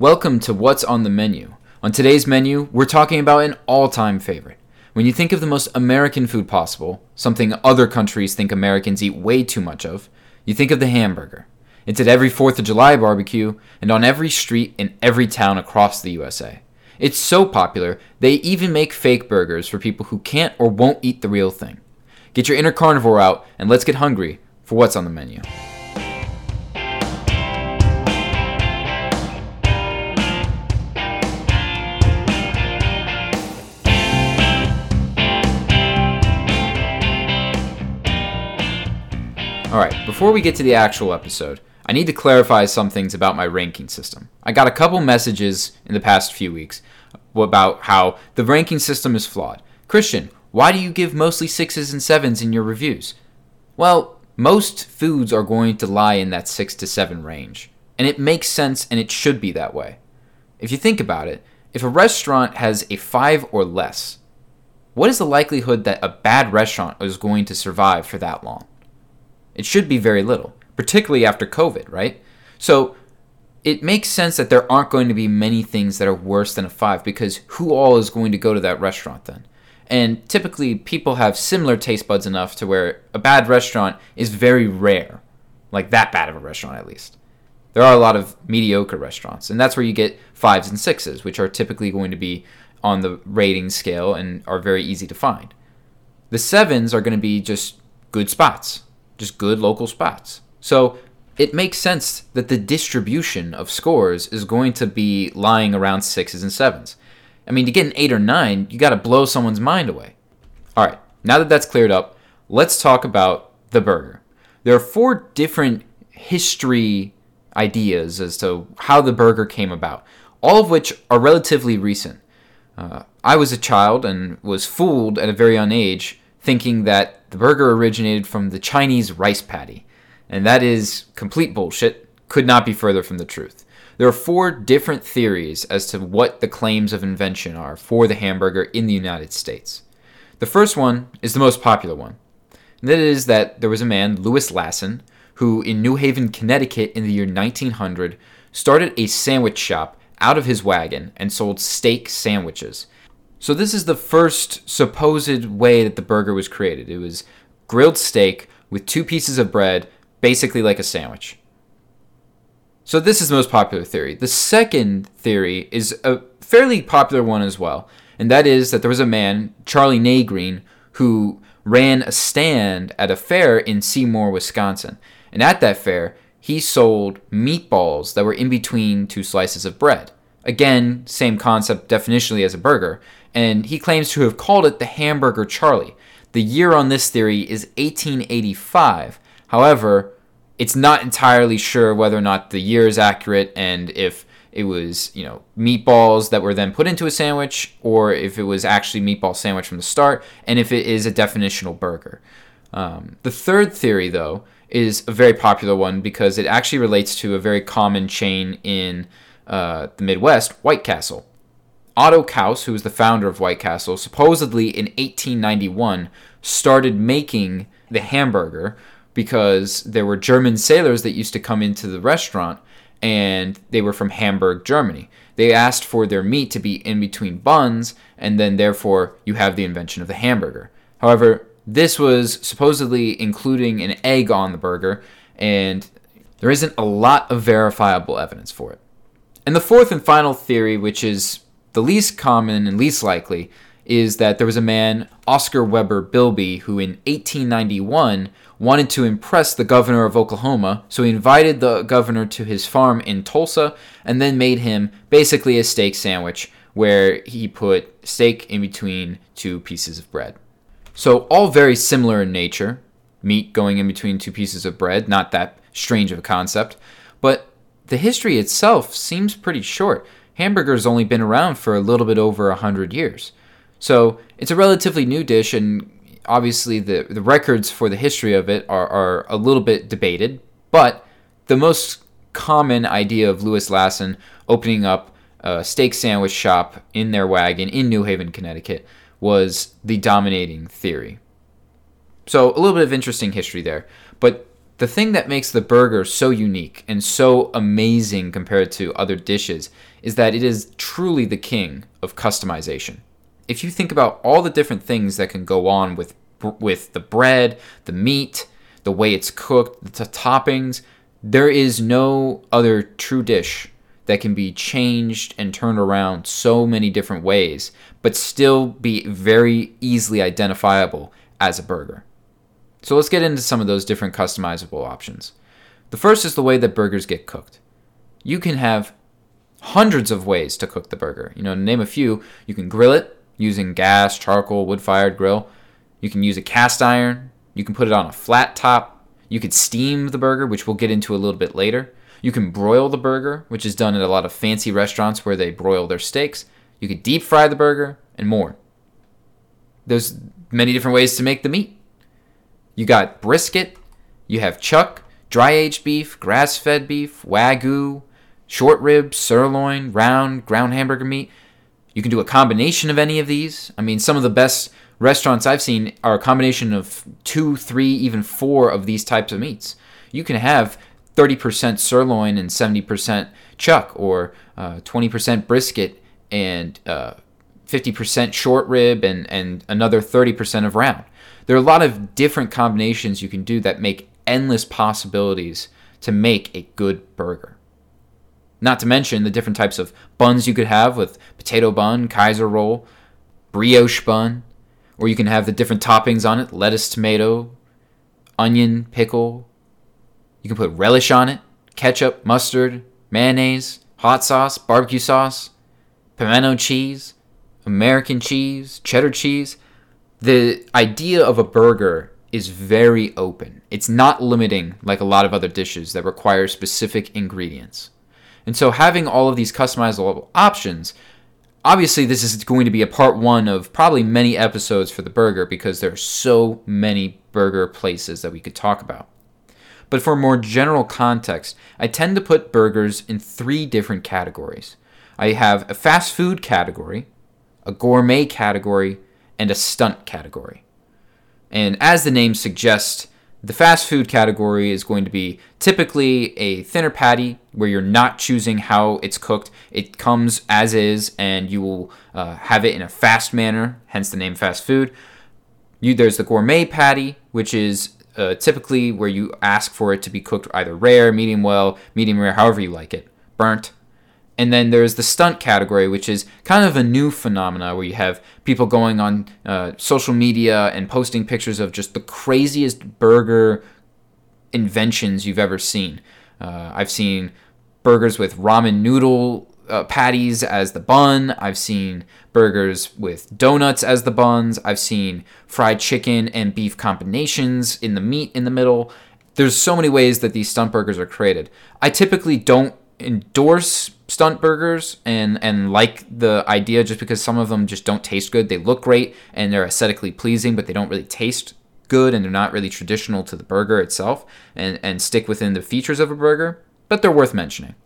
Welcome to What's on the Menu. On today's menu, we're talking about an all time favorite. When you think of the most American food possible, something other countries think Americans eat way too much of, you think of the hamburger. It's at every 4th of July barbecue and on every street in every town across the USA. It's so popular, they even make fake burgers for people who can't or won't eat the real thing. Get your inner carnivore out and let's get hungry for what's on the menu. Alright, before we get to the actual episode, I need to clarify some things about my ranking system. I got a couple messages in the past few weeks about how the ranking system is flawed. Christian, why do you give mostly sixes and sevens in your reviews? Well, most foods are going to lie in that six to seven range, and it makes sense and it should be that way. If you think about it, if a restaurant has a five or less, what is the likelihood that a bad restaurant is going to survive for that long? It should be very little, particularly after COVID, right? So it makes sense that there aren't going to be many things that are worse than a five because who all is going to go to that restaurant then? And typically, people have similar taste buds enough to where a bad restaurant is very rare. Like that bad of a restaurant, at least. There are a lot of mediocre restaurants, and that's where you get fives and sixes, which are typically going to be on the rating scale and are very easy to find. The sevens are going to be just good spots, just good local spots. So it makes sense that the distribution of scores is going to be lying around sixes and sevens. I mean, to get an eight or nine, you got to blow someone's mind away. All right, now that that's cleared up, let's talk about the burger. There are four different history ideas as to how the burger came about, all of which are relatively recent. Uh, I was a child and was fooled at a very young age thinking that the burger originated from the Chinese rice patty. And that is complete bullshit, could not be further from the truth. There are four different theories as to what the claims of invention are for the hamburger in the United States. The first one is the most popular one. And that is that there was a man, Louis Lassen, who in New Haven, Connecticut in the year 1900 started a sandwich shop out of his wagon and sold steak sandwiches. So this is the first supposed way that the burger was created. It was grilled steak with two pieces of bread, basically like a sandwich. So this is the most popular theory. The second theory is a fairly popular one as well, and that is that there was a man, Charlie Nagreen, who ran a stand at a fair in Seymour, Wisconsin. And at that fair, he sold meatballs that were in between two slices of bread. Again, same concept definitionally as a burger, and he claims to have called it the Hamburger Charlie. The year on this theory is 1885. However, it's not entirely sure whether or not the year is accurate and if it was, you know, meatballs that were then put into a sandwich or if it was actually meatball sandwich from the start and if it is a definitional burger. Um, the third theory, though, is a very popular one because it actually relates to a very common chain in uh, the Midwest, White Castle. Otto Kaus, who was the founder of White Castle, supposedly in 1891 started making the hamburger because there were German sailors that used to come into the restaurant and they were from Hamburg, Germany. They asked for their meat to be in between buns, and then therefore you have the invention of the hamburger. However, this was supposedly including an egg on the burger, and there isn't a lot of verifiable evidence for it. And the fourth and final theory, which is the least common and least likely, is that there was a man, Oscar Weber Bilby, who in 1891 wanted to impress the governor of Oklahoma, so he invited the governor to his farm in Tulsa and then made him basically a steak sandwich where he put steak in between two pieces of bread. So, all very similar in nature meat going in between two pieces of bread, not that strange of a concept, but the history itself seems pretty short. Hamburger's only been around for a little bit over a hundred years. So it's a relatively new dish, and obviously the, the records for the history of it are, are a little bit debated. But the most common idea of Louis Lassen opening up a steak sandwich shop in their wagon in New Haven, Connecticut, was the dominating theory. So a little bit of interesting history there. But The thing that makes the burger so unique and so amazing compared to other dishes is that it is truly the king of customization. If you think about all the different things that can go on with with the bread, the meat, the way it's cooked, the toppings, there is no other true dish that can be changed and turned around so many different ways, but still be very easily identifiable as a burger. So let's get into some of those different customizable options. The first is the way that burgers get cooked. You can have hundreds of ways to cook the burger. You know, to name a few, you can grill it using gas, charcoal, wood fired grill. You can use a cast iron. You can put it on a flat top. You could steam the burger, which we'll get into a little bit later. You can broil the burger, which is done at a lot of fancy restaurants where they broil their steaks. You could deep fry the burger and more. There's many different ways to make the meat. You got brisket, you have chuck, dry aged beef, grass fed beef, wagyu, short rib, sirloin, round, ground hamburger meat. You can do a combination of any of these. I mean, some of the best restaurants I've seen are a combination of two, three, even four of these types of meats. You can have 30% sirloin and 70% chuck, or uh, 20% brisket and uh, 50% short rib and, and another 30% of round. There are a lot of different combinations you can do that make endless possibilities to make a good burger. Not to mention the different types of buns you could have with potato bun, Kaiser roll, brioche bun, or you can have the different toppings on it lettuce, tomato, onion, pickle. You can put relish on it, ketchup, mustard, mayonnaise, hot sauce, barbecue sauce, pimento cheese, American cheese, cheddar cheese the idea of a burger is very open. It's not limiting like a lot of other dishes that require specific ingredients. And so having all of these customizable options, obviously this is going to be a part 1 of probably many episodes for the burger because there are so many burger places that we could talk about. But for more general context, I tend to put burgers in three different categories. I have a fast food category, a gourmet category, and a stunt category. And as the name suggests, the fast food category is going to be typically a thinner patty where you're not choosing how it's cooked. It comes as is, and you will uh, have it in a fast manner, hence the name fast food. You, there's the gourmet patty, which is uh, typically where you ask for it to be cooked either rare, medium well, medium rare, however you like it, burnt, and then there's the stunt category, which is kind of a new phenomena where you have people going on uh, social media and posting pictures of just the craziest burger inventions you've ever seen. Uh, I've seen burgers with ramen noodle uh, patties as the bun. I've seen burgers with donuts as the buns. I've seen fried chicken and beef combinations in the meat in the middle. There's so many ways that these stunt burgers are created. I typically don't endorse stunt burgers and and like the idea just because some of them just don't taste good. They look great and they're aesthetically pleasing, but they don't really taste good and they're not really traditional to the burger itself and and stick within the features of a burger, but they're worth mentioning.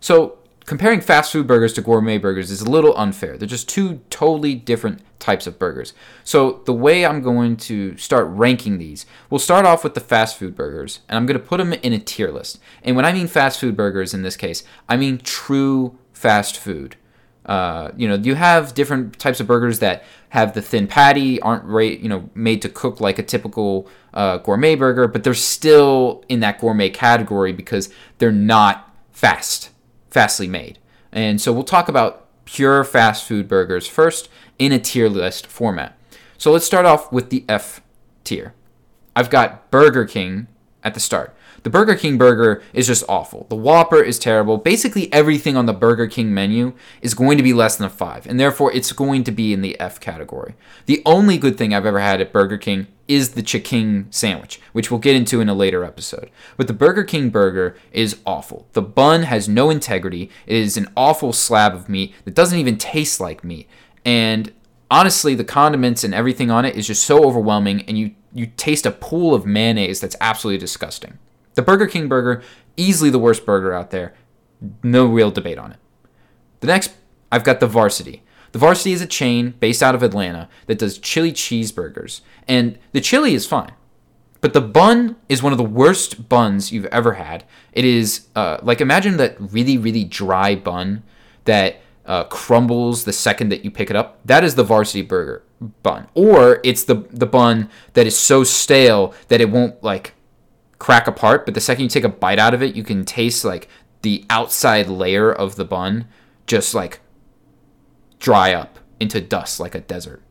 So, comparing fast food burgers to gourmet burgers is a little unfair. They're just two totally different types of burgers. So, the way I'm going to start ranking these, we'll start off with the fast food burgers, and I'm going to put them in a tier list. And when I mean fast food burgers in this case, I mean true fast food. Uh, you know, you have different types of burgers that have the thin patty, aren't right, you know, made to cook like a typical uh, gourmet burger, but they're still in that gourmet category because they're not fast fastly made. And so we'll talk about pure fast food burgers first in a tier list format. So let's start off with the F tier. I've got Burger King at the start. The Burger King burger is just awful. The Whopper is terrible. Basically, everything on the Burger King menu is going to be less than a 5, and therefore it's going to be in the F category. The only good thing I've ever had at Burger King is the Chicken sandwich, which we'll get into in a later episode. But the Burger King burger is awful. The bun has no integrity. It is an awful slab of meat that doesn't even taste like meat. And honestly, the condiments and everything on it is just so overwhelming, and you you taste a pool of mayonnaise that's absolutely disgusting. The Burger King burger, easily the worst burger out there. No real debate on it. The next, I've got the Varsity. The Varsity is a chain based out of Atlanta that does chili cheeseburgers, and the chili is fine. But the bun is one of the worst buns you've ever had. It is uh, like imagine that really really dry bun that uh, crumbles the second that you pick it up. That is the varsity burger bun, or it's the the bun that is so stale that it won't like crack apart. But the second you take a bite out of it, you can taste like the outside layer of the bun just like dry up into dust like a desert.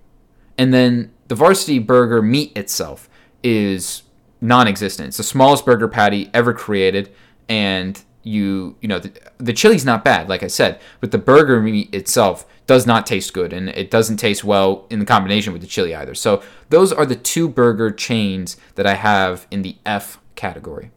And then the varsity burger meat itself is non-existent. It's the smallest burger patty ever created, and you you know the, the chili's not bad, like I said, but the burger meat itself does not taste good, and it doesn't taste well in the combination with the chili either. So those are the two burger chains that I have in the F category.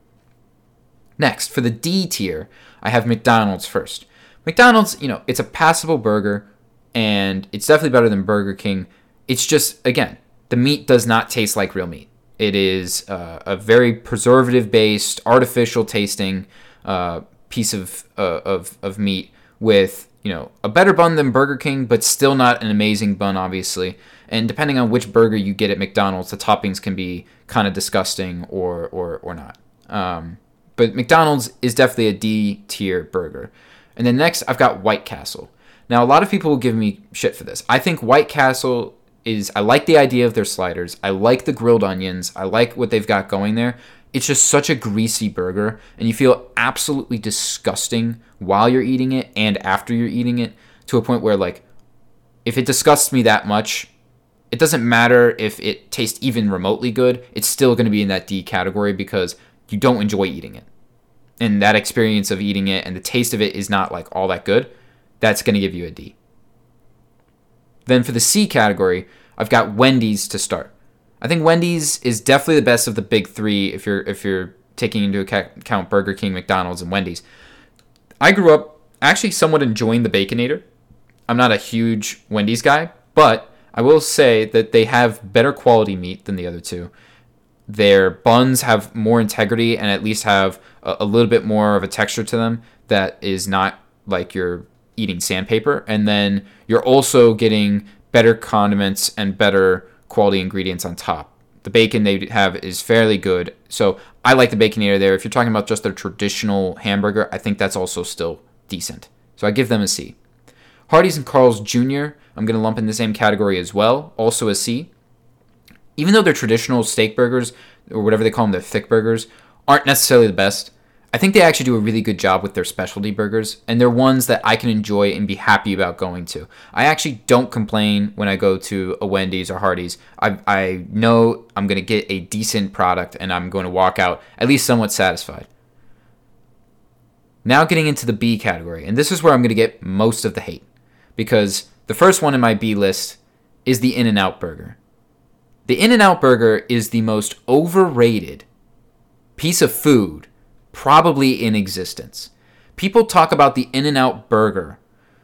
Next, for the D tier, I have McDonald's first. McDonald's, you know, it's a passable burger, and it's definitely better than Burger King. It's just again, the meat does not taste like real meat. It is uh, a very preservative based, artificial tasting uh, piece of, uh, of, of meat with you know a better bun than Burger King, but still not an amazing bun, obviously. And depending on which burger you get at McDonald's, the toppings can be kind of disgusting or or or not. Um, but McDonald's is definitely a D tier burger. And then next, I've got White Castle. Now, a lot of people will give me shit for this. I think White Castle is I like the idea of their sliders. I like the grilled onions. I like what they've got going there. It's just such a greasy burger, and you feel absolutely disgusting while you're eating it and after you're eating it to a point where, like, if it disgusts me that much, it doesn't matter if it tastes even remotely good, it's still going to be in that D category because you don't enjoy eating it. And that experience of eating it and the taste of it is not like all that good. That's going to give you a D. Then for the C category, I've got Wendy's to start. I think Wendy's is definitely the best of the big three if you're if you're taking into account Burger King, McDonald's, and Wendy's. I grew up actually somewhat enjoying the Baconator. I'm not a huge Wendy's guy, but I will say that they have better quality meat than the other two. Their buns have more integrity and at least have a, a little bit more of a texture to them that is not like you're eating sandpaper. And then you're also getting better condiments and better quality ingredients on top. The bacon they have is fairly good. So I like the Baconator there. If you're talking about just their traditional hamburger, I think that's also still decent. So I give them a C. Hardee's and Carl's Jr., I'm going to lump in the same category as well, also a C. Even though their traditional steak burgers, or whatever they call them, their thick burgers, aren't necessarily the best, I think they actually do a really good job with their specialty burgers, and they're ones that I can enjoy and be happy about going to. I actually don't complain when I go to a Wendy's or Hardee's. I, I know I'm going to get a decent product and I'm going to walk out at least somewhat satisfied. Now, getting into the B category, and this is where I'm going to get most of the hate because the first one in my B list is the In N Out burger. The In N Out burger is the most overrated piece of food probably in existence. People talk about the In N Out burger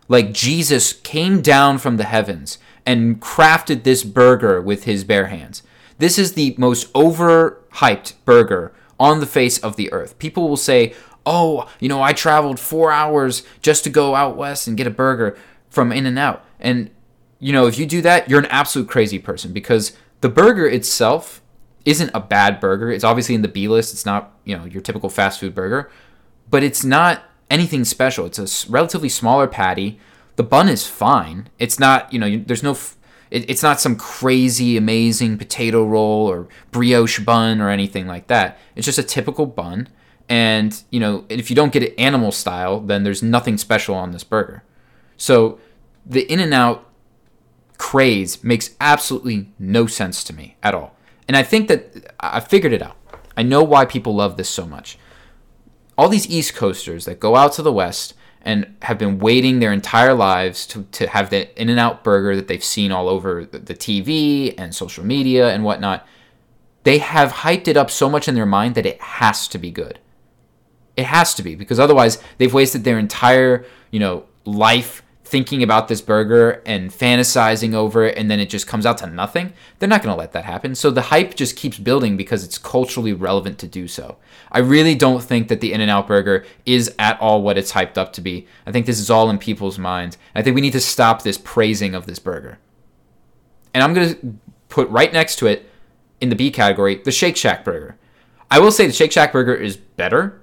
like Jesus came down from the heavens and crafted this burger with his bare hands. This is the most overhyped burger on the face of the earth. People will say, "Oh, you know, I traveled 4 hours just to go out west and get a burger from In N Out." And you know, if you do that, you're an absolute crazy person because the burger itself isn't a bad burger. It's obviously in the B list. It's not, you know, your typical fast food burger, but it's not anything special. It's a relatively smaller patty. The bun is fine. It's not, you know, there's no it's not some crazy amazing potato roll or brioche bun or anything like that. It's just a typical bun. And, you know, if you don't get it animal style, then there's nothing special on this burger. So the In N Out craze makes absolutely no sense to me at all. And I think that I figured it out. I know why people love this so much. All these East Coasters that go out to the West and have been waiting their entire lives to, to have the In N Out burger that they've seen all over the TV and social media and whatnot, they have hyped it up so much in their mind that it has to be good. It has to be because otherwise they've wasted their entire, you know, life thinking about this burger and fantasizing over it and then it just comes out to nothing, they're not going to let that happen. So the hype just keeps building because it's culturally relevant to do so. I really don't think that the In N Out burger is at all what it's hyped up to be. I think this is all in people's minds. I think we need to stop this praising of this burger. And I'm going to put right next to it in the B category, the Shake Shack burger. I will say the Shake Shack burger is better,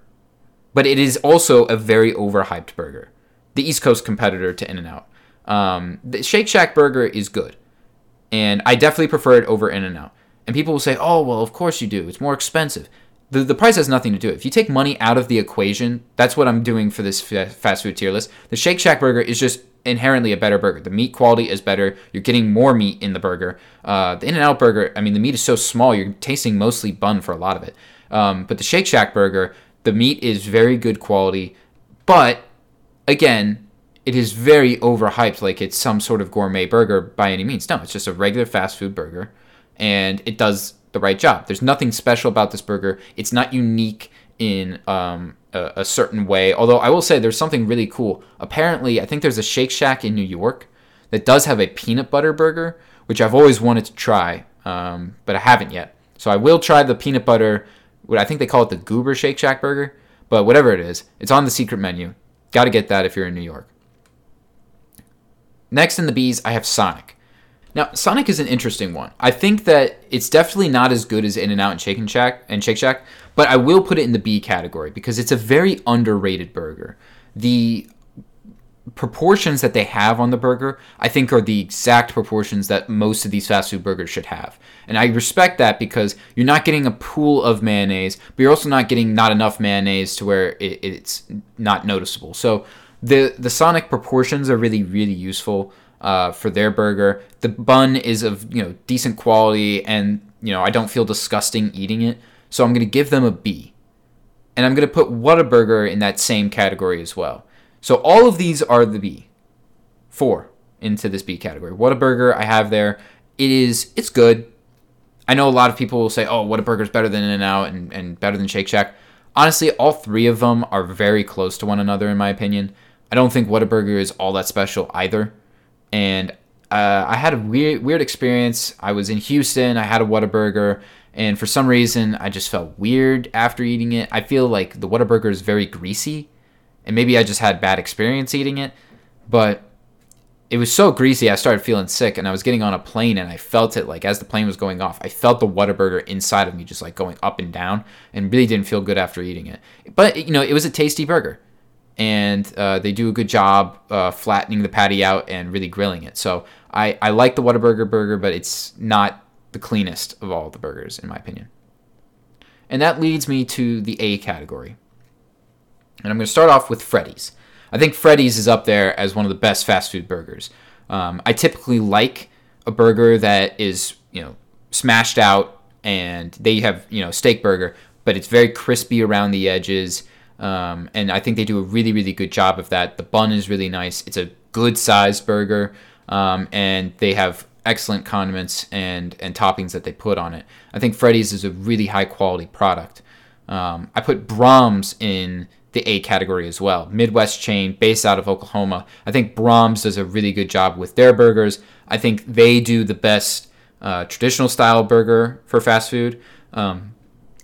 but it is also a very overhyped burger. The East Coast competitor to In and Out. Um, the Shake Shack burger is good, and I definitely prefer it over In and Out. And people will say, "Oh, well, of course you do. It's more expensive." The, the price has nothing to do. With it. If you take money out of the equation, that's what I'm doing for this fast food tier list. The Shake Shack burger is just inherently a better burger. The meat quality is better. You're getting more meat in the burger. Uh, the In-N-Out burger, I mean, the meat is so small. You're tasting mostly bun for a lot of it. Um, but the Shake Shack burger, the meat is very good quality, but again, it is very overhyped, like it's some sort of gourmet burger by any means. No, it's just a regular fast food burger, and it does the right job. There's nothing special about this burger. It's not unique in um, a, a, certain way. Although I will say there's something really cool. Apparently, I think there's a Shake Shack in New York that does have a peanut butter burger, which I've always wanted to try, um, but I haven't yet. So I will try the peanut butter. What I think they call it the Goober Shake Shack burger, but whatever it is, it's on the secret menu. Got to get that if you're in New York. Next in the B's, I have Sonic. Now, Sonic is an interesting one. I think that it's definitely not as good as In and Out and Shake and Shack and Shake Shack, but I will put it in the B category because it's a very underrated burger. The proportions that they have on the burger, I think, are the exact proportions that most of these fast food burgers should have. And I respect that because you're not getting a pool of mayonnaise, but you're also not getting not enough mayonnaise to where it, it's not noticeable. So the the Sonic proportions are really really useful uh, for their burger. The bun is of you know decent quality, and you know I don't feel disgusting eating it, so I'm gonna give them a B. And I'm gonna put Whataburger in that same category as well. So all of these are the B. Four into this B category. Whataburger I have there. It is it's good. I know a lot of people will say, "Oh, Whataburger is better than In-N-Out and, and better than Shake Shack." Honestly, all three of them are very close to one another in my opinion. I don't think Whataburger is all that special either. And uh, I had a weird weird experience. I was in Houston. I had a Whataburger, and for some reason, I just felt weird after eating it. I feel like the Whataburger is very greasy, and maybe I just had bad experience eating it. But it was so greasy, I started feeling sick, and I was getting on a plane, and I felt it like as the plane was going off. I felt the Whataburger inside of me just like going up and down, and really didn't feel good after eating it. But you know, it was a tasty burger and uh, they do a good job uh, flattening the patty out and really grilling it. So I, I like the Whataburger burger, but it's not the cleanest of all the burgers, in my opinion. And that leads me to the A category. And I'm going to start off with Freddy's. I think Freddy's is up there as one of the best fast food burgers. Um, I typically like a burger that is, you know, smashed out and they have, you know, steak burger, but it's very crispy around the edges um, and I think they do a really, really good job of that. The bun is really nice. It's a good sized burger, um, and they have excellent condiments and and toppings that they put on it. I think Freddy's is a really high quality product. Um, I put Braum's in the A category as well. Midwest chain based out of Oklahoma. I think Braum's does a really good job with their burgers. I think they do the best uh, traditional style burger for fast food. Um,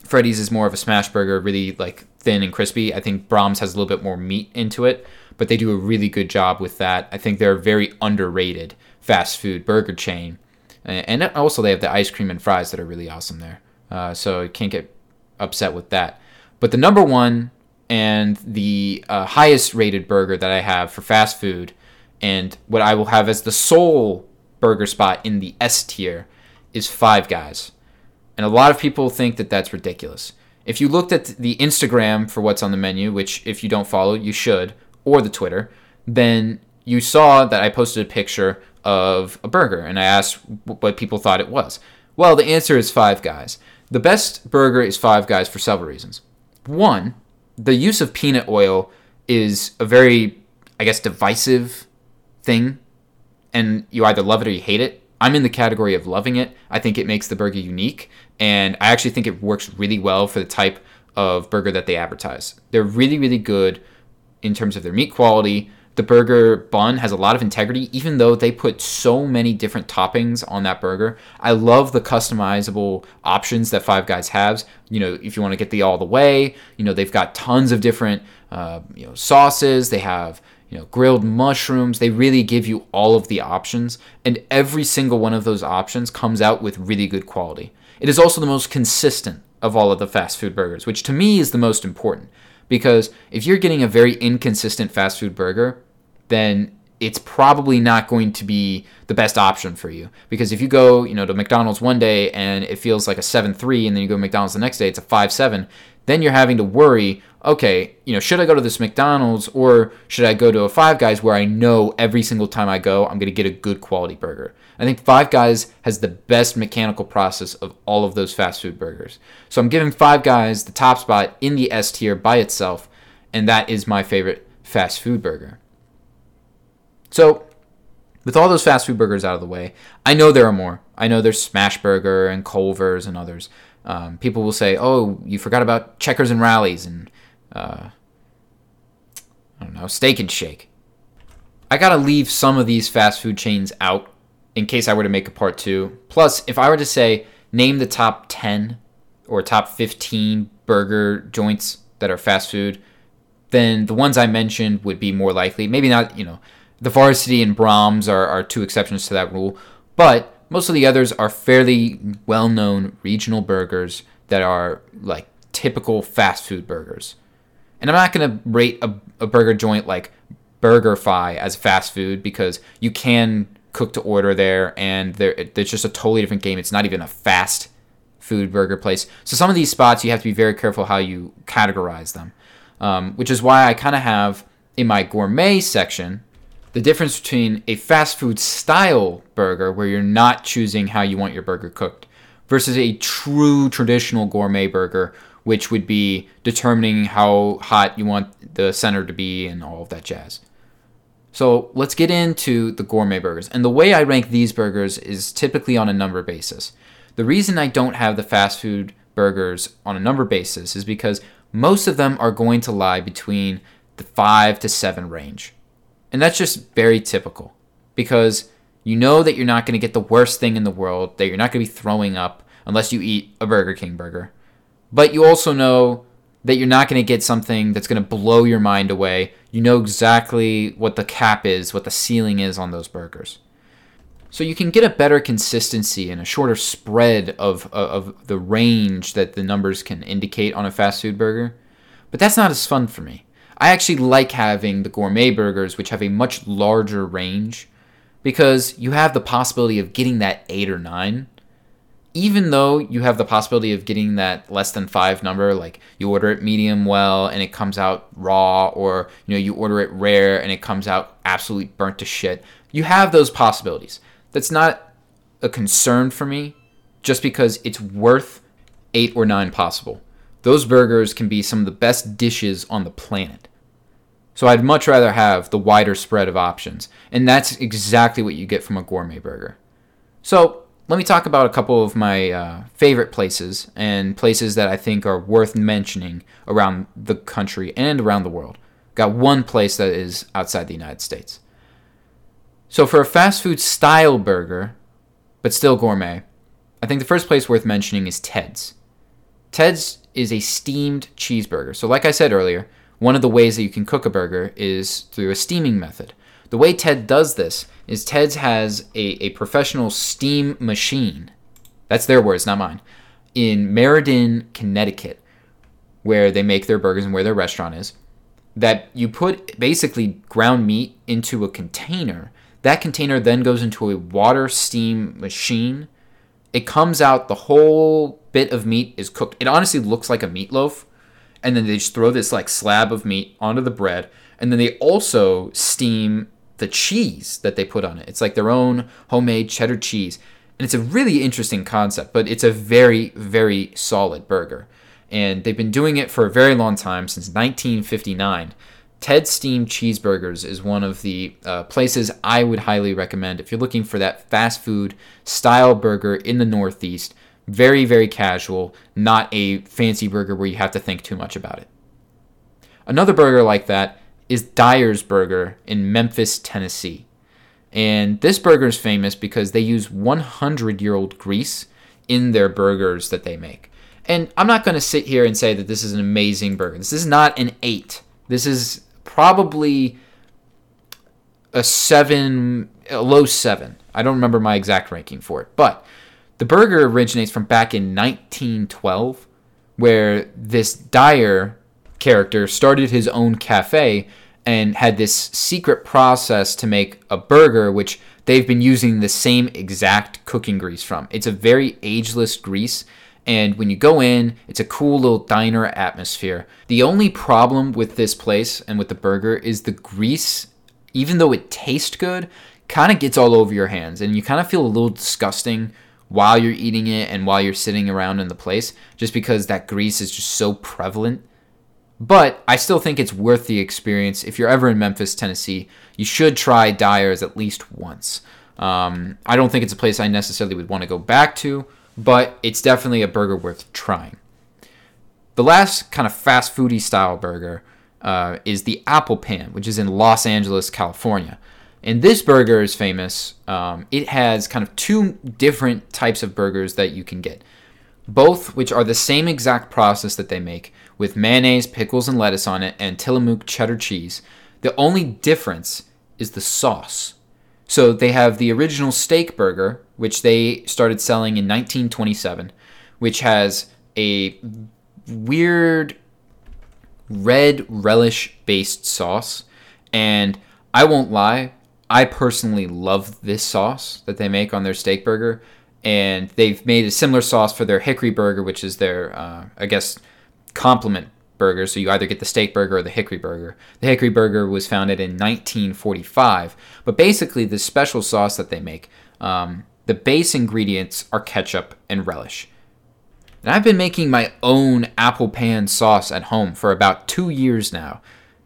Freddy's is more of a smash burger, really like thin and crispy. I think Braum's has a little bit more meat into it, but they do a really good job with that. I think they're a very underrated fast food burger chain. And also, they have the ice cream and fries that are really awesome there. Uh, so you can't get upset with that. But the number one and the uh, highest rated burger that I have for fast food, and what I will have as the sole burger spot in the S tier, is Five Guys. And a lot of people think that that's ridiculous. If you looked at the Instagram for what's on the menu, which if you don't follow, you should, or the Twitter, then you saw that I posted a picture of a burger and I asked what people thought it was. Well, the answer is Five Guys. The best burger is Five Guys for several reasons. One, the use of peanut oil is a very, I guess, divisive thing, and you either love it or you hate it. I'm in the category of loving it. I think it makes the burger unique, and I actually think it works really well for the type of burger that they advertise. They're really, really good in terms of their meat quality. The burger bun has a lot of integrity, even though they put so many different toppings on that burger. I love the customizable options that Five Guys has. You know, if you want to get the all the way, you know, they've got tons of different, uh, you know, sauces. They have you know, grilled mushrooms. They really give you all of the options, and every single one of those options comes out with really good quality. It is also the most consistent of all of the fast food burgers, which to me is the most important. Because if you're getting a very inconsistent fast food burger, then it's probably not going to be the best option for you. Because if you go, you know, to McDonald's one day and it feels like a 7-3 and then you go to McDonald's the next day, it's a 5-7, then you're having to worry, okay, you know, should I go to this McDonald's or should I go to a Five Guys where I know every single time I go I'm going to get a good quality burger. I think Five Guys has the best mechanical process of all of those fast food burgers. So I'm giving Five Guys the top spot in the S tier by itself, and that is my favorite fast food burger. So, with all those fast food burgers out of the way, I know there are more. I know there's Smash Burger and Culver's and others. Um, people will say, "Oh, you forgot about Checkers and Rally's and uh, I don't know, Steak and Shake." I gotta leave some of these fast food chains out in case I were to make a part two. Plus, if I were to say name the top ten or top fifteen burger joints that are fast food, then the ones I mentioned would be more likely. Maybe not, you know, the Varsity and Braum's are, are two exceptions to that rule, but most of the others are fairly well known regional burgers that are like typical fast food burgers. And I'm not going to rate a, a burger joint like BurgerFi as fast food because you can cook to order there and there it's just a totally different game. It's not even a fast food burger place. So some of these spots you have to be very careful how you categorize them, um, which is why I kind of have in my gourmet section the difference between a fast food style burger where you're not choosing how you want your burger cooked versus a true traditional gourmet burger which would be determining how hot you want the center to be and all of that jazz. So let's get into the gourmet burgers. And the way I rank these burgers is typically on a number basis. The reason I don't have the fast food burgers on a number basis is because most of them are going to lie between the 5 to 7 range. And that's just very typical because you know that you're not going to get the worst thing in the world, that you're not going to be throwing up unless you eat a Burger King burger. But you also know that you're not going to get something that's going to blow your mind away. You know exactly what the cap is, what the ceiling is on those burgers. So you can get a better consistency and a shorter spread of, of the range that the numbers can indicate on a fast food burger. But that's not as fun for me. I actually like having the gourmet burgers, which have a much larger range, because you have the possibility of getting that eight or nine. Even though you have the possibility of getting that less than five number, like you order it medium well and it comes out raw, or you know you order it rare and it comes out absolutely burnt to shit. You have those possibilities. That's not a concern for me, just because it's worth eight or nine possible. Those burgers can be some of the best dishes on the planet. So I'd much rather have the wider spread of options. And that's exactly what you get from a gourmet burger. So let me talk about a couple of my uh, favorite places and places that I think are worth mentioning around the country and around the world. Got one place that is outside the United States. So for a fast food style burger, but still gourmet, I think the first place worth mentioning is Ted's. Ted's is a steamed cheeseburger. So, like I said earlier, one of the ways that you can cook a burger is through a steaming method. The way Ted does this is Ted's has a, a professional steam machine. That's their words, not mine. In Meriden, Connecticut, where they make their burgers and where their restaurant is, that you put basically ground meat into a container. That container then goes into a water steam machine. It comes out the whole bit of meat is cooked. It honestly looks like a meatloaf. And then they just throw this like slab of meat onto the bread. And then they also steam the cheese that they put on it. It's like their own homemade cheddar cheese. And it's a really interesting concept, but it's a very, very solid burger. And they've been doing it for a very long time, since 1959. Ted Steam Cheeseburgers is one of the uh, places I would highly recommend if you're looking for that fast food style burger in the Northeast very, very casual, not a fancy burger where you have to think too much about it. Another burger like that is Dyer's Burger in Memphis, Tennessee. And this burger is famous because they use 100 year old grease in their burgers that they make. And I'm not going to sit here and say that this is an amazing burger. This is not an 8. This is probably a 7, a low 7. I don't remember my exact ranking for it. But The burger originates from back in 1912, where this Dyer character started his own cafe and had this secret process to make a burger, which they've been using the same exact cooking grease from. It's a very ageless grease, and when you go in, it's a cool little diner atmosphere. The only problem with this place and with the burger is the grease, even though it tastes good, kind of gets all over your hands, and you kind of feel a little disgusting while you're eating it and while you're sitting around in the place, just because that grease is just so prevalent. But I still think it's worth the experience. If you're ever in Memphis, Tennessee, you should try Dyer's at least once. Um, I don't think it's a place I necessarily would want to go back to, but it's definitely a burger worth trying. The last kind of fast foody style burger uh, is the Apple Pan, which is in Los Angeles, California. And this burger is famous. Um, it has kind of two different types of burgers that you can get, both which are the same exact process that they make with mayonnaise, pickles, and lettuce on it, and Tillamook cheddar cheese. The only difference is the sauce. So they have the original steak burger, which they started selling in 1927, which has a weird red relish based sauce. And I won't lie, I personally love this sauce that they make on their steak burger. And they've made a similar sauce for their hickory burger, which is their, uh, I guess, complement burger. So you either get the steak burger or the hickory burger. The hickory burger was founded in 1945. But basically, the special sauce that they make, um, the base ingredients are ketchup and relish. And I've been making my own apple pan sauce at home for about two years now,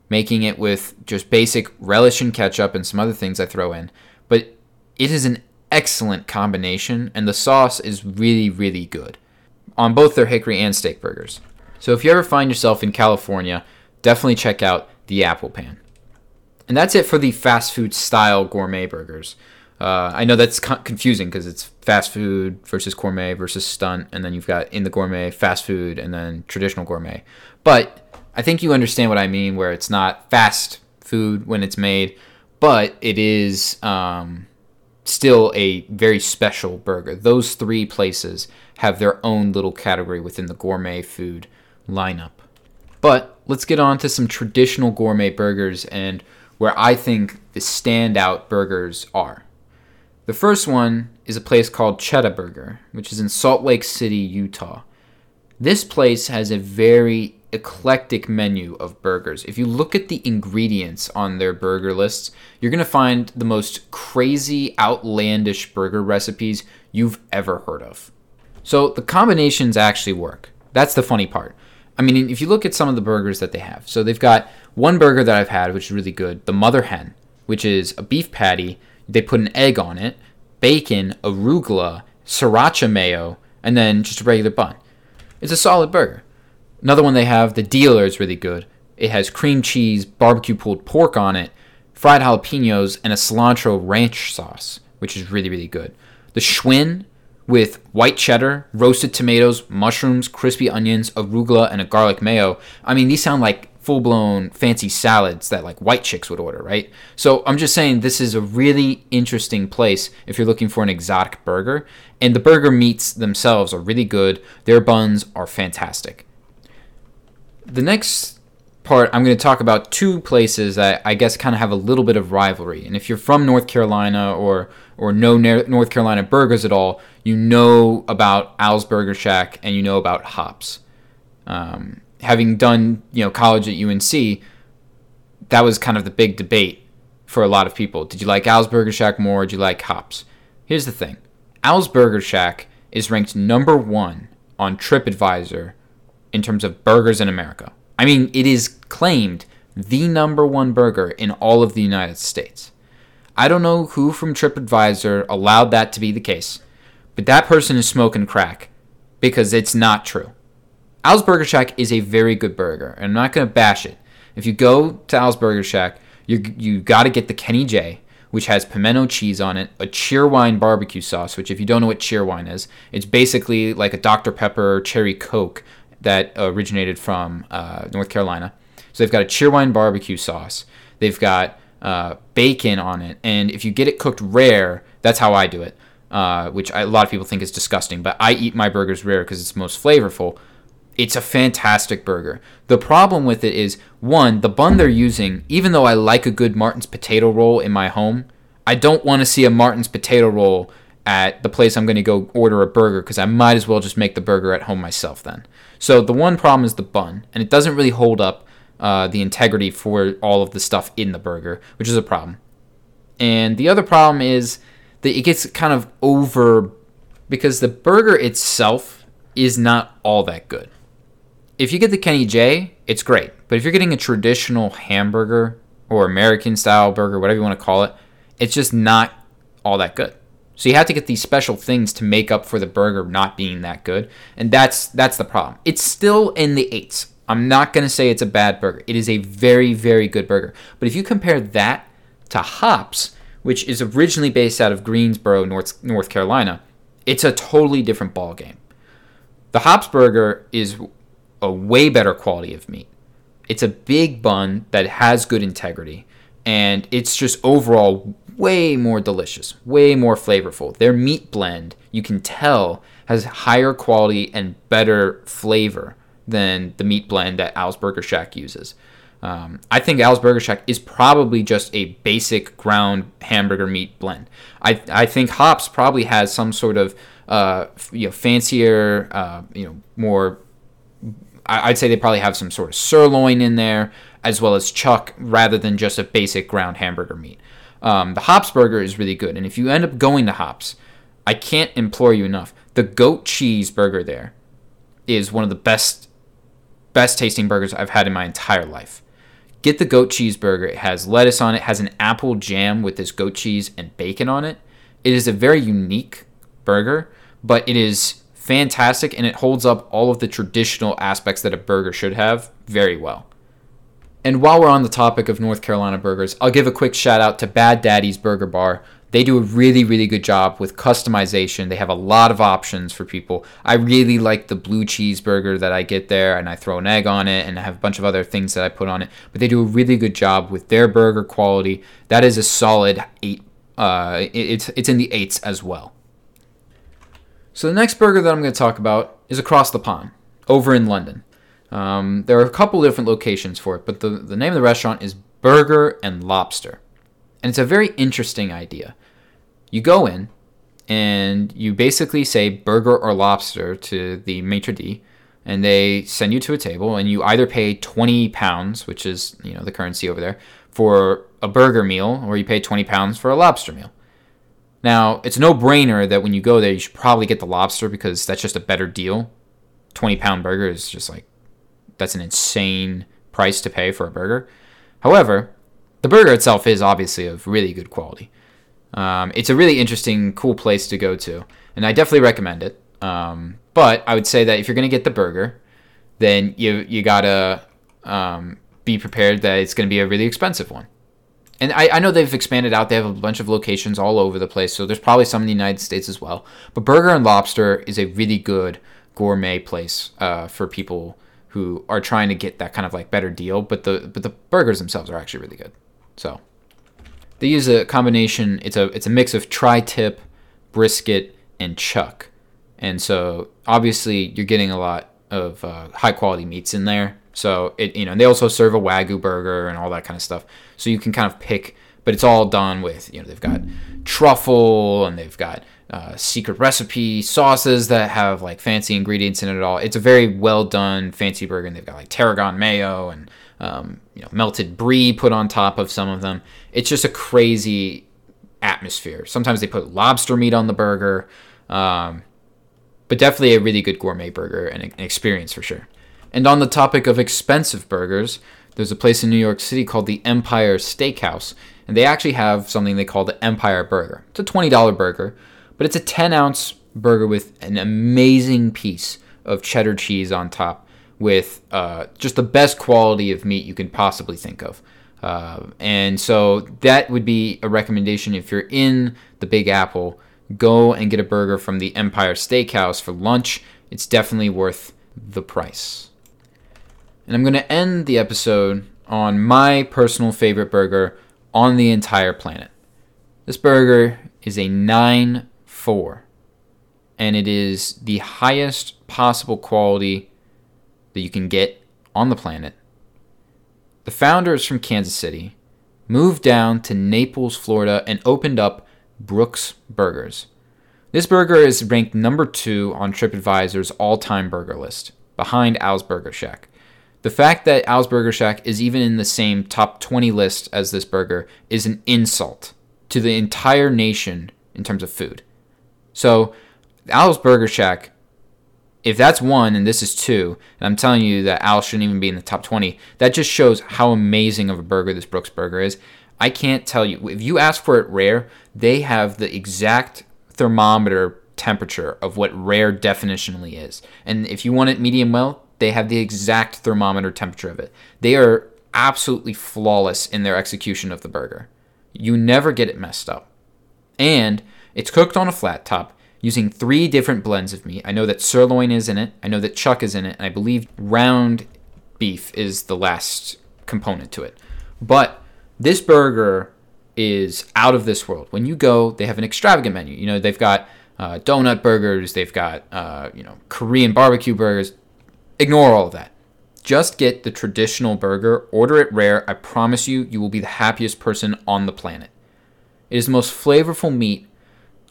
making it with just basic relish and ketchup and some other things I throw in. But it is an excellent combination, and the sauce is really, really good on both their hickory and steak burgers. So if you ever find yourself in California, definitely check out the Apple Pan. And that's it for the fast food style gourmet burgers. Uh, I know that's co- confusing because it's fast food versus gourmet versus stunt, and then you've got in the gourmet fast food and then traditional gourmet. But I think you understand what I mean, where it's not fast food when it's made, but it is um, still a very special burger. Those three places have their own little category within the gourmet food lineup. But let's get on to some traditional gourmet burgers and where I think the standout burgers are. The first one is a place called Cheddar Burger, which is in Salt Lake City, Utah. This place has a very eclectic menu of burgers. If you look at the ingredients on their burger lists, you're going to find the most crazy, outlandish burger recipes you've ever heard of. So the combinations actually work. That's the funny part. I mean, if you look at some of the burgers that they have, so they've got one burger that I've had, which is really good, the Mother Hen, which is a beef patty they put an egg on it, bacon, arugula, sriracha mayo, and then just a regular bun. It's a solid burger. Another one they have, the dealer, is really good. It has cream cheese, barbecue pulled pork on it, fried jalapenos, and a cilantro ranch sauce, which is really, really good. The Schwinn with white cheddar, roasted tomatoes, mushrooms, crispy onions, arugula, and a garlic mayo. I mean, these sound like full blown fancy salads that like white chicks would order, right? So I'm just saying this is a really interesting place if you're looking for an exotic burger. And the burger meats themselves are really good, their buns are fantastic. The next part, I'm going to talk about two places that I guess kind of have a little bit of rivalry. And if you're from North Carolina or or know North Carolina burgers at all, you know about Al's Burger Shack and you know about Hops. Um, having done you know college at UNC, that was kind of the big debate for a lot of people. Did you like Al's Burger Shack more? Or did you like Hops? Here's the thing: Al's Burger Shack is ranked number one on TripAdvisor in terms of burgers in America. I mean, it is claimed the number one burger in all of the United States. I don't know who from TripAdvisor allowed that to be the case, but that person is smoking crack because it's not true. Al's Burger Shack is a very good burger, and I'm not going to bash it. If you go to Al's Burger Shack, you you got to get the Kenny J, which has pimento cheese on it, a Cheerwine barbecue sauce, which if you don't know what Cheerwine is, it's basically like a Dr Pepper cherry Coke that originated from uh, North Carolina. So they've got a Cheerwine barbecue sauce. They've got uh, bacon on it, and if you get it cooked rare, that's how I do it. uh, which I, a lot of people think is disgusting, but I eat my burgers rare because it's most flavorful. It's a fantastic burger. The problem with it is one, the bun they're using, even though I like a good Martin's potato roll in my home, I don't want to see a Martin's potato roll at the place I'm going to go order a burger because I might as well just make the burger at home myself then. So the one problem is the bun, and it doesn't really hold up uh, the integrity for all of the stuff in the burger, which is a problem. And the other problem is that it gets kind of over because the burger itself is not all that good. If you get the Kenny J, it's great. But if you're getting a traditional hamburger or American style burger, whatever you want to call it, it's just not all that good. So you have to get these special things to make up for the burger not being that good, and that's that's the problem. It's still in the eights. I'm not gonna say it's a bad burger. It is a very very good burger. But if you compare that to Hops, which is originally based out of Greensboro, North North Carolina, it's a totally different ball game. The Hops burger is a way better quality of meat. It's a big bun that has good integrity, and it's just overall way more delicious, way more flavorful. Their meat blend, you can tell, has higher quality and better flavor than the meat blend that Al's Burger Shack uses. Um, I think Al's Burger Shack is probably just a basic ground hamburger meat blend. I, I think Hops probably has some sort of uh, you know fancier, uh, you know more. I'd say they probably have some sort of sirloin in there as well as chuck rather than just a basic ground hamburger meat. Um, the Hops burger is really good, and if you end up going to Hops, I can't implore you enough. The goat cheese burger there is one of the best, best tasting burgers I've had in my entire life. Get the goat cheese burger. It has lettuce on it, has an apple jam with this goat cheese and bacon on it. It is a very unique burger, but it is fantastic and it holds up all of the traditional aspects that a burger should have very well. And while we're on the topic of North Carolina burgers, I'll give a quick shout out to Bad Daddy's Burger Bar. They do a really, really good job with customization. They have a lot of options for people. I really like the blue cheeseburger that I get there, and I throw an egg on it, and I have a bunch of other things that I put on it. But they do a really good job with their burger quality. That is a solid eight. Uh, it's it's in the eights as well. So the next burger that I'm going to talk about is across the pond, over in London. Um, there are a couple different locations for it, but the, the name of the restaurant is Burger and Lobster. And it's a very interesting idea. You go in and you basically say burger or lobster to the maitre d', and they send you to a table, and you either pay 20 pounds, which is you know the currency over there, for a burger meal, or you pay 20 pounds for a lobster meal. Now, it's no brainer that when you go there, you should probably get the lobster because that's just a better deal. 20 pound burger is just like that's an insane price to pay for a burger. However, the burger itself is obviously of really good quality. Um, it's a really interesting, cool place to go to, and I definitely recommend it. Um, but I would say that if you're gonna get the burger, then you you gotta um, be prepared that it's gonna be a really expensive one. And I, I know they've expanded out; they have a bunch of locations all over the place, so there's probably some in the United States as well. But Burger and Lobster is a really good gourmet place uh, for people who are trying to get that kind of like better deal, but the but the burgers themselves are actually really good. So they use a combination. It's a it's a mix of tri-tip, brisket, and chuck, and so obviously you're getting a lot of uh, high quality meats in there. So it you know they also serve a wagyu burger and all that kind of stuff. So you can kind of pick, but it's all done with you know they've got truffle and they've got uh, secret recipe sauces that have like fancy ingredients in it all. It's a very well done fancy burger, and they've got like tarragon mayo and um, you know melted brie put on top of some of them. It's just a crazy atmosphere. Sometimes they put lobster meat on the burger, um, but definitely a really good gourmet burger and an experience for sure. And on the topic of expensive burgers, there's a place in New York City called the Empire Steakhouse, and they actually have something they call the Empire Burger. It's a $20 burger but it's a 10 ounce burger with an amazing piece of cheddar cheese on top with uh, just the best quality of meat you can possibly think of. Uh, and so that would be a recommendation if you're in the Big Apple, go and get a burger from the Empire Steakhouse for lunch. It's definitely worth the price. And I'm going to end the episode on my personal favorite burger on the entire planet. This burger is a 9 four, and it is the highest possible quality that you can get on the planet. The founder is from Kansas City, moved down to Naples, Florida, and opened up Brooks Burgers. This burger is ranked number two on TripAdvisor's all time burger list, behind Al's Burger Shack. The fact that Al's Burger Shack is even in the same top 20 list as this burger is an insult to the entire nation in terms of food. So, Al's Burger Shack, if that's one and this is two, and I'm telling you that Al shouldn't even be in the top 20, that just shows how amazing of a burger this Brooks burger is. I can't tell you. If you ask for it rare, they have the exact thermometer temperature of what rare definitionally is. And if you want it medium well, they have the exact thermometer temperature of it. They are absolutely flawless in their execution of the burger. You never get it messed up. And it's cooked on a flat top using three different blends of meat. I know that sirloin is in it, I know that chuck is in it, and I believe round beef is the last component to it. But this burger is out of this world. When you go, they have an extravagant menu. You know, they've got uh, donut burgers, they've got uh, you know Korean barbecue burgers. Ignore all of that. Just get the traditional burger, order it rare. I promise you, you will be the happiest person on the planet. It is the most flavorful meat.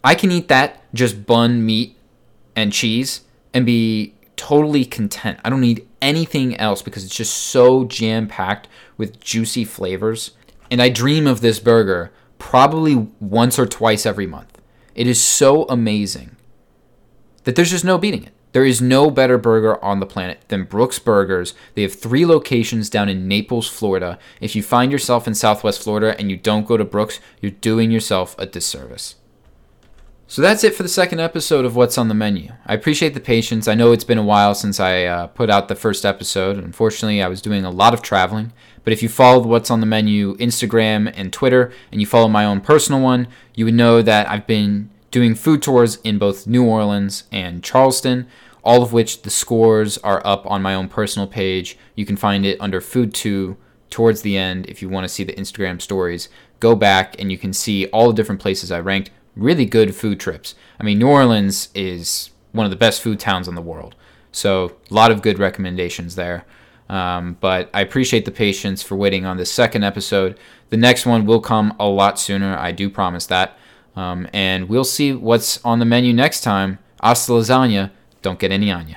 I can eat that, just bun meat and cheese, and be totally content. I don't need anything else because it's just so jam packed with juicy flavors. And I dream of this burger probably once or twice every month. It is so amazing that there's just no beating it. There is no better burger on the planet than Brooks Burgers. They have three locations down in Naples, Florida. If you find yourself in Southwest Florida and you don't go to Brooks, you're doing yourself a disservice. So that's it for the second episode of What's on the Menu. I appreciate the patience. I know it's been a while since I uh, put out the first episode. Unfortunately, I was doing a lot of traveling. But if you followed What's on the Menu Instagram and Twitter, and you follow my own personal one, you would know that I've been doing food tours in both New Orleans and Charleston all of which the scores are up on my own personal page. You can find it under Food 2 towards the end if you want to see the Instagram stories. Go back and you can see all the different places I ranked. Really good food trips. I mean, New Orleans is one of the best food towns in the world. So, a lot of good recommendations there. Um, but I appreciate the patience for waiting on this second episode. The next one will come a lot sooner. I do promise that. Um, and we'll see what's on the menu next time. Hasta lasagna. Don't get any on you.